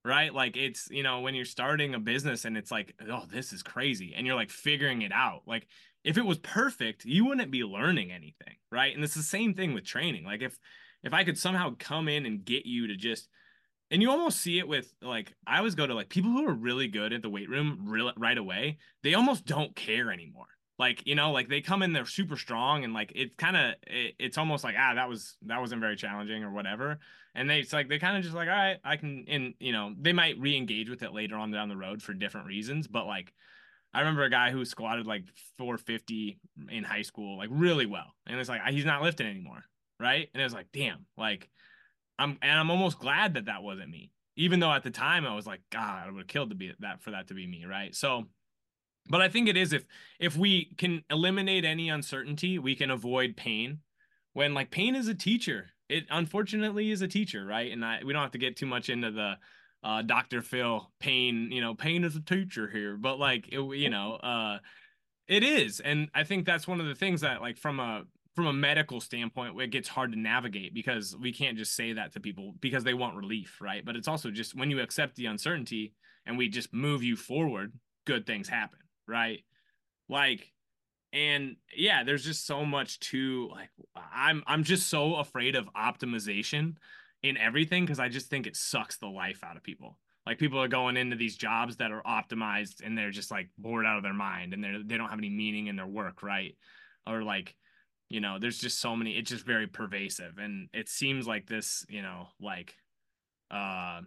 right? Like it's you know when you're starting a business and it's like oh this is crazy and you're like figuring it out. Like if it was perfect, you wouldn't be learning anything, right? And it's the same thing with training. Like if if I could somehow come in and get you to just and you almost see it with like I always go to like people who are really good at the weight room real, right away, they almost don't care anymore. like you know like they come in they're super strong and like it's kind of it, it's almost like ah that was that wasn't very challenging or whatever and they it's like they kind of just like all right i can and you know they might re-engage with it later on down the road for different reasons but like i remember a guy who squatted like 450 in high school like really well and it's like he's not lifting anymore right and it was like damn like i'm and i'm almost glad that that wasn't me even though at the time i was like god i would have killed to be that for that to be me right so but I think it is if if we can eliminate any uncertainty, we can avoid pain. When like pain is a teacher, it unfortunately is a teacher, right? And I, we don't have to get too much into the uh, Dr. Phil pain, you know, pain is a teacher here, but like it, you know, uh, it is, and I think that's one of the things that like from a from a medical standpoint, it gets hard to navigate because we can't just say that to people because they want relief, right? But it's also just when you accept the uncertainty and we just move you forward, good things happen right? Like and yeah, there's just so much to like I'm I'm just so afraid of optimization in everything because I just think it sucks the life out of people. Like people are going into these jobs that are optimized and they're just like bored out of their mind and they're they don't have any meaning in their work, right? Or like, you know, there's just so many, it's just very pervasive. And it seems like this, you know, like uh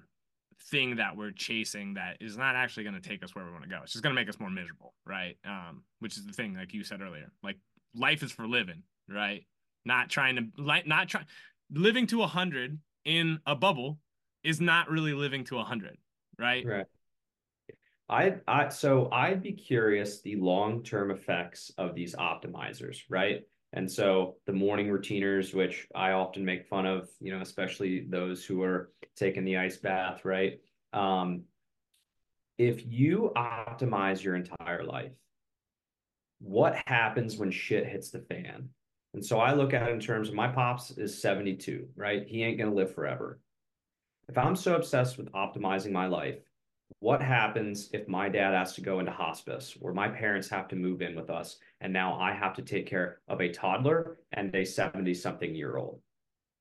thing that we're chasing that is not actually going to take us where we want to go. It's just going to make us more miserable, right? Um, which is the thing, like you said earlier, like life is for living, right? Not trying to like not trying living to a hundred in a bubble is not really living to a hundred, right? Right. I I so I'd be curious the long term effects of these optimizers, right? And so the morning routiners, which I often make fun of, you know, especially those who are taking the ice bath, right? Um, if you optimize your entire life, what happens when shit hits the fan? And so I look at it in terms of my pops is 72, right? He ain't going to live forever. If I'm so obsessed with optimizing my life, what happens if my dad has to go into hospice or my parents have to move in with us and now I have to take care of a toddler and a 70 something year old?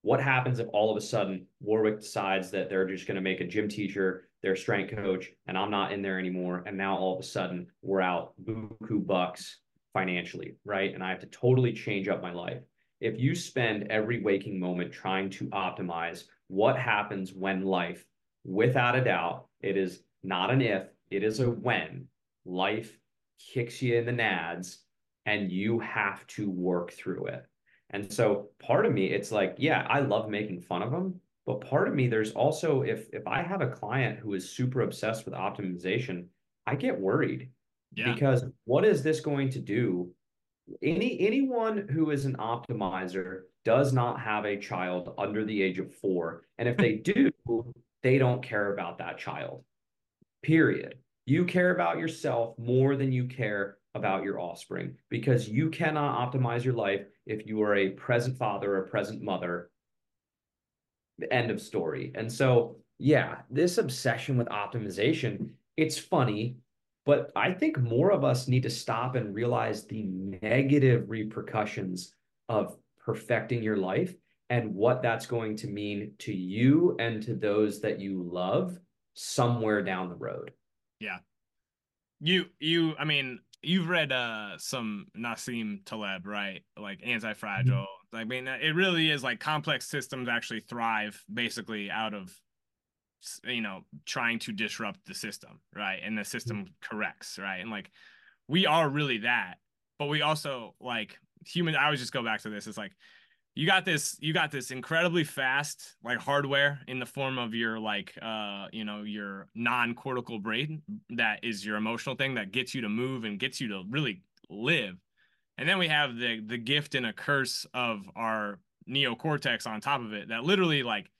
What happens if all of a sudden Warwick decides that they're just going to make a gym teacher their strength coach and I'm not in there anymore and now all of a sudden we're out buku bucks financially, right? And I have to totally change up my life. If you spend every waking moment trying to optimize what happens when life, without a doubt, it is not an if, it is a when life kicks you in the nads and you have to work through it. And so part of me, it's like, yeah, I love making fun of them. But part of me, there's also if if I have a client who is super obsessed with optimization, I get worried yeah. because what is this going to do? Any anyone who is an optimizer does not have a child under the age of four. And if they do, they don't care about that child period. You care about yourself more than you care about your offspring because you cannot optimize your life if you are a present father or a present mother. End of story. And so, yeah, this obsession with optimization, it's funny, but I think more of us need to stop and realize the negative repercussions of perfecting your life and what that's going to mean to you and to those that you love somewhere down the road. Yeah. You you I mean, you've read uh some Nassim Taleb, right? Like anti-fragile. Mm-hmm. I mean, it really is like complex systems actually thrive basically out of you know, trying to disrupt the system, right? And the system mm-hmm. corrects, right? And like we are really that. But we also like human I always just go back to this. It's like you got this you got this incredibly fast like hardware in the form of your like uh you know your non-cortical brain that is your emotional thing that gets you to move and gets you to really live and then we have the the gift and a curse of our neocortex on top of it that literally like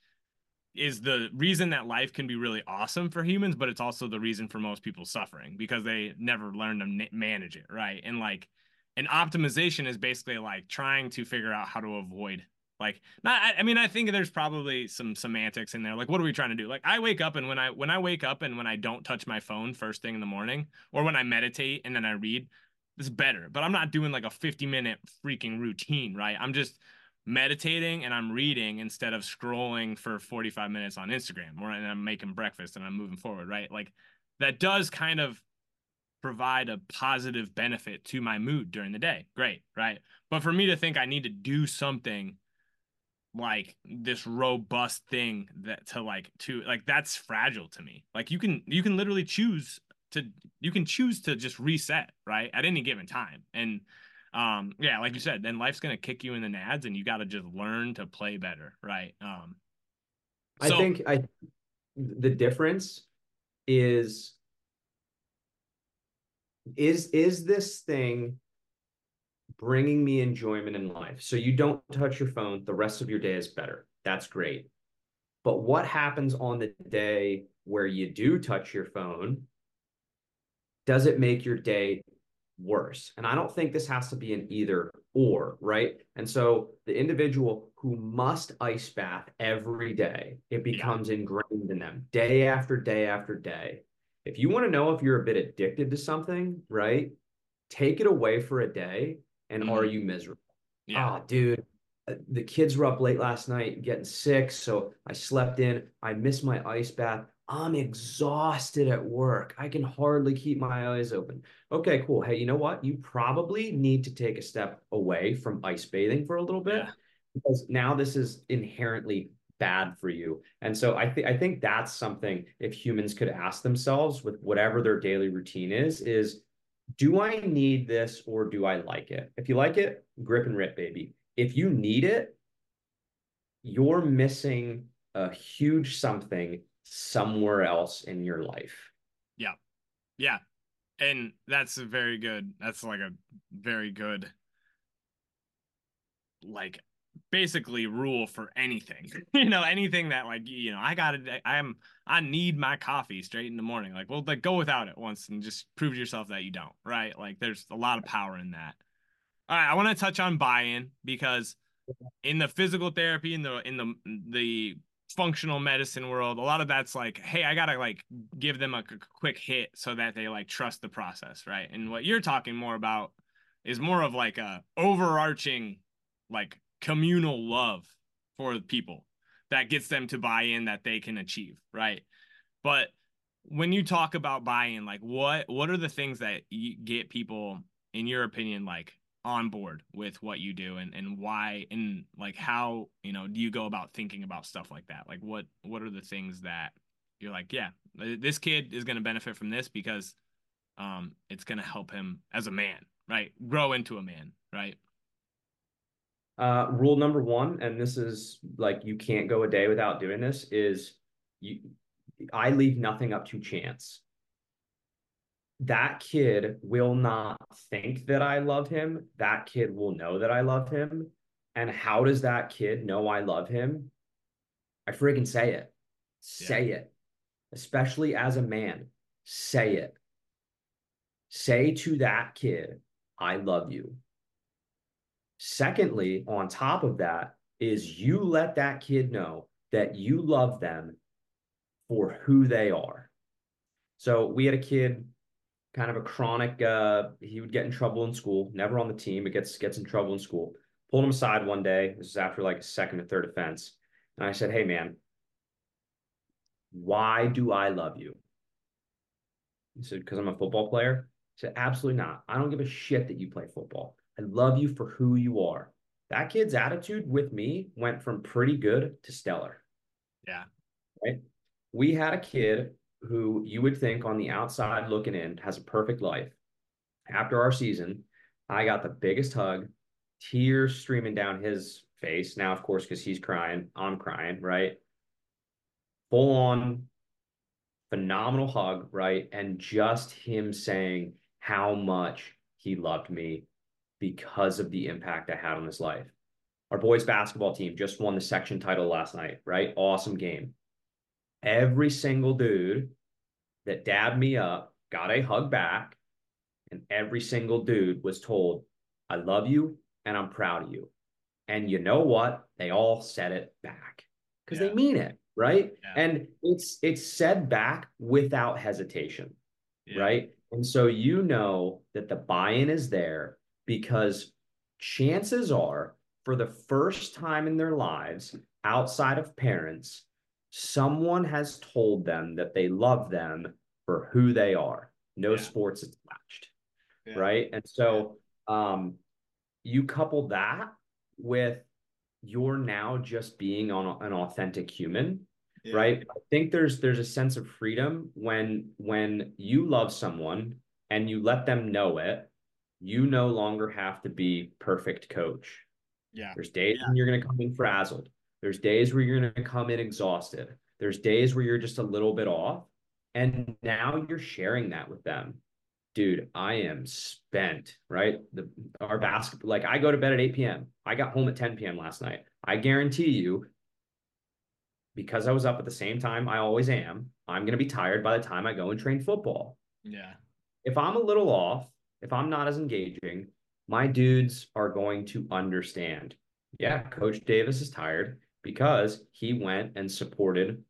is the reason that life can be really awesome for humans but it's also the reason for most people suffering because they never learn to manage it right? And like and optimization is basically like trying to figure out how to avoid like not I, I, mean i think there's probably some semantics in there like what are we trying to do? Like i wake up and when i when i wake up and when i don't touch my phone first thing in the morning or when i meditate and then i read it's better. But i'm not doing like a 50 minute freaking routine right? I'm just meditating and i'm reading instead of scrolling for 45 minutes on instagram or and i'm making breakfast and i'm moving forward right like that does kind of provide a positive benefit to my mood during the day. Great, right? But for me to think I need to do something like this robust thing that to like to like that's fragile to me. Like you can you can literally choose to you can choose to just reset, right? At any given time. And um yeah, like you said, then life's going to kick you in the nads and you got to just learn to play better, right? Um so, I think I the difference is is is this thing bringing me enjoyment in life? So you don't touch your phone the rest of your day is better. That's great. But what happens on the day where you do touch your phone does it make your day worse and i don't think this has to be an either or right and so the individual who must ice bath every day it becomes ingrained in them day after day after day if you want to know if you're a bit addicted to something, right? Take it away for a day and mm-hmm. are you miserable? Yeah. Oh, dude, uh, the kids were up late last night getting sick. So I slept in. I missed my ice bath. I'm exhausted at work. I can hardly keep my eyes open. Okay, cool. Hey, you know what? You probably need to take a step away from ice bathing for a little bit yeah. because now this is inherently bad for you. And so I think I think that's something if humans could ask themselves with whatever their daily routine is, is do I need this or do I like it? If you like it, grip and rip, baby. If you need it, you're missing a huge something somewhere else in your life. Yeah. Yeah. And that's a very good, that's like a very good like basically rule for anything you know anything that like you know i gotta i'm i need my coffee straight in the morning like well like go without it once and just prove to yourself that you don't right like there's a lot of power in that all right i want to touch on buy-in because in the physical therapy in the in the the functional medicine world a lot of that's like hey i gotta like give them a quick hit so that they like trust the process right and what you're talking more about is more of like a overarching like communal love for people that gets them to buy in that they can achieve, right? But when you talk about buy-in, like what what are the things that you get people, in your opinion, like on board with what you do and and why and like how you know do you go about thinking about stuff like that? Like what what are the things that you're like, yeah, this kid is going to benefit from this because um it's going to help him as a man, right? Grow into a man, right? Uh, rule number one, and this is like you can't go a day without doing this, is you I leave nothing up to chance. That kid will not think that I love him. That kid will know that I love him. And how does that kid know I love him? I freaking say it. Say yeah. it. Especially as a man. Say it. Say to that kid, I love you. Secondly, on top of that, is you let that kid know that you love them for who they are. So we had a kid, kind of a chronic, uh, he would get in trouble in school, never on the team, but gets gets in trouble in school. Pulled him aside one day. This is after like a second or third offense. And I said, Hey man, why do I love you? He said, Because I'm a football player. I said, Absolutely not. I don't give a shit that you play football. I love you for who you are. That kid's attitude with me went from pretty good to stellar. Yeah. Right. We had a kid who you would think on the outside looking in has a perfect life. After our season, I got the biggest hug, tears streaming down his face. Now, of course, because he's crying, I'm crying, right? Full on phenomenal hug, right? And just him saying how much he loved me because of the impact I had on his life. Our boys basketball team just won the section title last night, right? Awesome game. Every single dude that dabbed me up got a hug back, and every single dude was told, I love you and I'm proud of you. And you know what? They all said it back because yeah. they mean it, right? Yeah. And it's it's said back without hesitation, yeah. right? And so you know that the buy-in is there because chances are, for the first time in their lives, outside of parents, someone has told them that they love them for who they are. no Yeah. sports attached, Yeah. right? And so um, you couple that with you're now just being on an authentic human, Yeah. right? I think there's there's a sense of freedom when when you love someone and you let them know it, you no longer have to be perfect coach. Yeah. There's days when you're going to come in frazzled. There's days where you're going to come in exhausted. There's days where you're just a little bit off. And now you're sharing that with them. Dude, I am spent, right? The our basketball, like I go to bed at 8 p.m. I got home at 10 p.m. last night. I guarantee you, because I was up at the same time I always am, I'm going to be tired by the time I go and train football Yeah. if I'm a little off, if I'm not as engaging, my dudes are going to understand. Yeah, Coach Davis is tired because he went and supported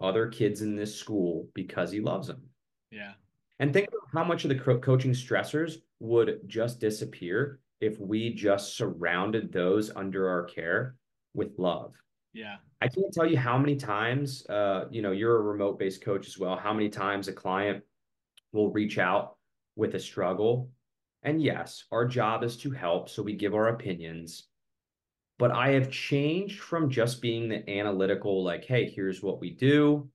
other kids in this school because he loves them. Yeah. And think about how much of the co- coaching stressors would just disappear if we just surrounded those under our care with love. Yeah. I can't tell you how many times, uh, you know, you're a remote based coach as well, how many times a client will reach out with a struggle. And yes, our job is to help. So we give our opinions. But I have changed from just being the analytical, like, hey, here's what we do.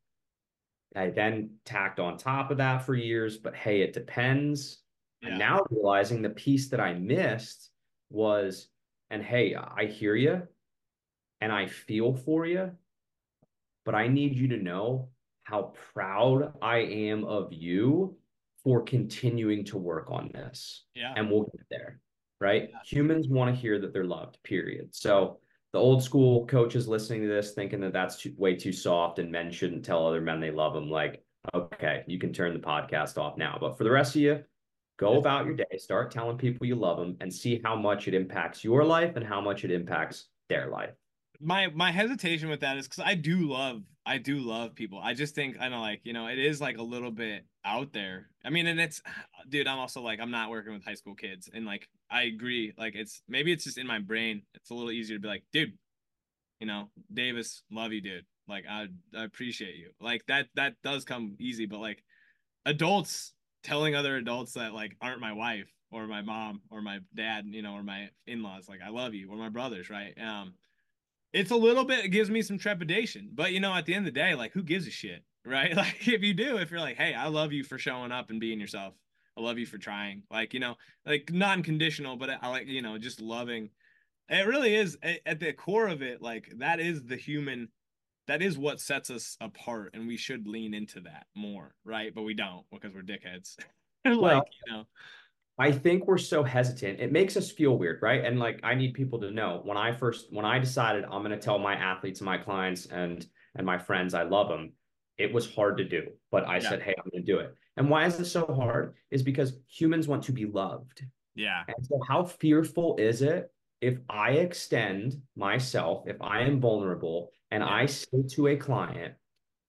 I then tacked on top of that for years, but hey, it depends. Yeah. And now realizing the piece that I missed was, and hey, I hear you and I feel for you, but I need you to know how proud I am of you for continuing to work on this. Yeah. And we'll get there, right? Yeah. Humans want to hear that they're loved, period. So the old school coaches listening to this thinking that that's too, way too soft and men shouldn't tell other men they love them, like, okay, you can turn the podcast off now. But for the rest of you, go Yeah. about your day, start telling people you love them and see how much it impacts your life and how much it impacts their life. My my hesitation with that is because I do love I do love people. I just think I know like you know it is like a little bit out there. I mean, and it's dude. I'm also like I'm not working with high school kids, and like I agree. Like it's maybe it's just in my brain. It's a little easier to be like, dude, you know, Davis, love you, dude. Like I I appreciate you. Like that that does come easy, but like adults telling other adults that like aren't my wife or my mom or my dad, you know, or my in-laws, like I love you, or my brothers, right? Um it's a little bit it gives me some trepidation but you know at the end of the day like who gives a shit right? Like if you do if you're like hey i love you for showing up and being yourself. I love you for trying. Like you know like non-conditional but i like you know just loving. It really is at, the core of it like that is the human that is what sets us apart and we should lean into that more right? But we don't because we're dickheads. Like Well, you know I think we're so hesitant. It makes us feel weird, right? And like I need people to know when I first when I decided I'm going to tell my athletes and my clients and and my friends I love them, it was hard to do. But I Yeah. said, "Hey, I'm going to do it." And why is it so hard? Is because humans want to be loved. yeah And so how fearful is it if I extend myself, if I am vulnerable and Yeah. I say to a client,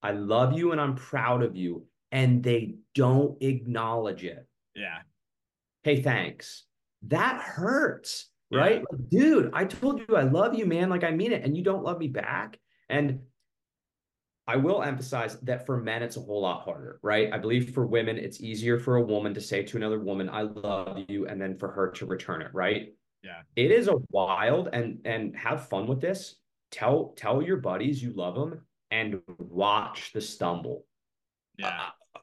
"I love you and I'm proud of you," and they don't acknowledge it yeah hey, thanks. That hurts, Yeah. right? Like, dude, I told you I love you, man. Like I mean it, and you don't love me back. And I will emphasize that for men, it's a whole lot harder, right? I believe for women, it's easier for a woman to say to another woman, I love you, and then for her to return it, right? Yeah. It is a wild and and have fun with this. Tell tell your buddies you love them and watch the stumble. yeah Uh,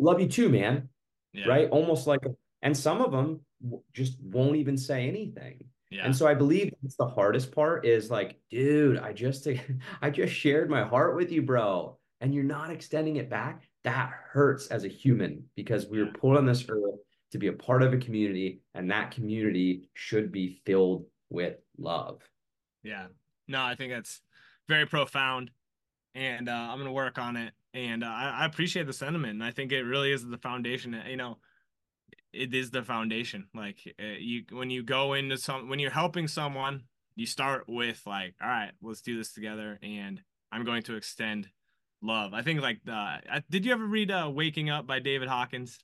love you too, man yeah right? Almost like, and some of them w- just won't even say anything. yeah And so I believe it's the hardest part is like, dude, I just, I just shared my heart with you, bro, and you're not extending it back. That hurts as a human because we were put on this earth to be a part of a community, and that community should be filled with love. Yeah. No, I think that's very profound, and uh, I'm gonna work on it. And uh, I, I appreciate the sentiment, and I think it really is the foundation. You know, it is the foundation. Like uh, you, when you go into some, when you're helping someone, you start with like, all right, let's do this together, and I'm going to extend love. I think like the. I, did you ever read uh, "Waking Up" by David Hawkins?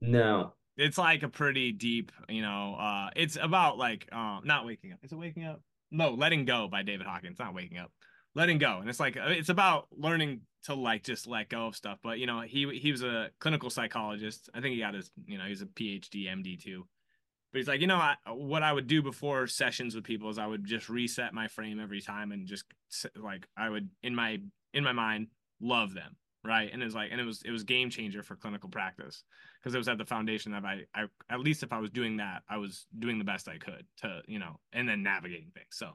No, it's like a pretty deep, you know, uh it's about like um not waking up. Is it waking up? No, letting go by David Hawkins, not waking up. Letting go. And it's like uh, it's about learning to like just let go of stuff. But you know, he he was a clinical psychologist. I think he got his, you know, he's a PhD, MD too. But he's like, you know, I, what I would do before sessions with people is I would just reset my frame every time and just like I would in my in my mind love them, right? And it's like, and it was it was game changer for clinical practice because it was at the foundation that I I at least if I was doing that, I was doing the best I could to you know, and then navigating things. So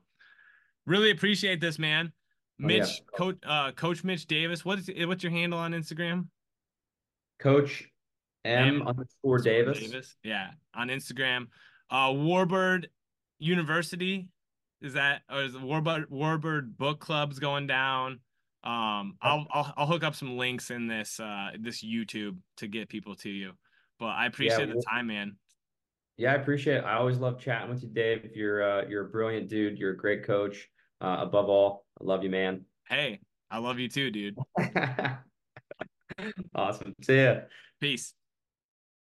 really appreciate this, man. Mitch, oh, yeah. coach, uh, Coach Mitch Davis. What's what's your handle on Instagram? Coach M, M underscore Davis. Davis. Yeah, on Instagram. Uh, Warbird University is that or is the Warbird Warbird Book Club's going down? Um, I'll, I'll I'll hook up some links in this uh this YouTube to get people to you. But I appreciate yeah, the time, man. Yeah, I appreciate it. I always love chatting with you, Dave. You're uh you're a brilliant dude. You're a great coach. Uh, above all, I love you, man. Hey, I love you too, dude. awesome. See ya. Peace.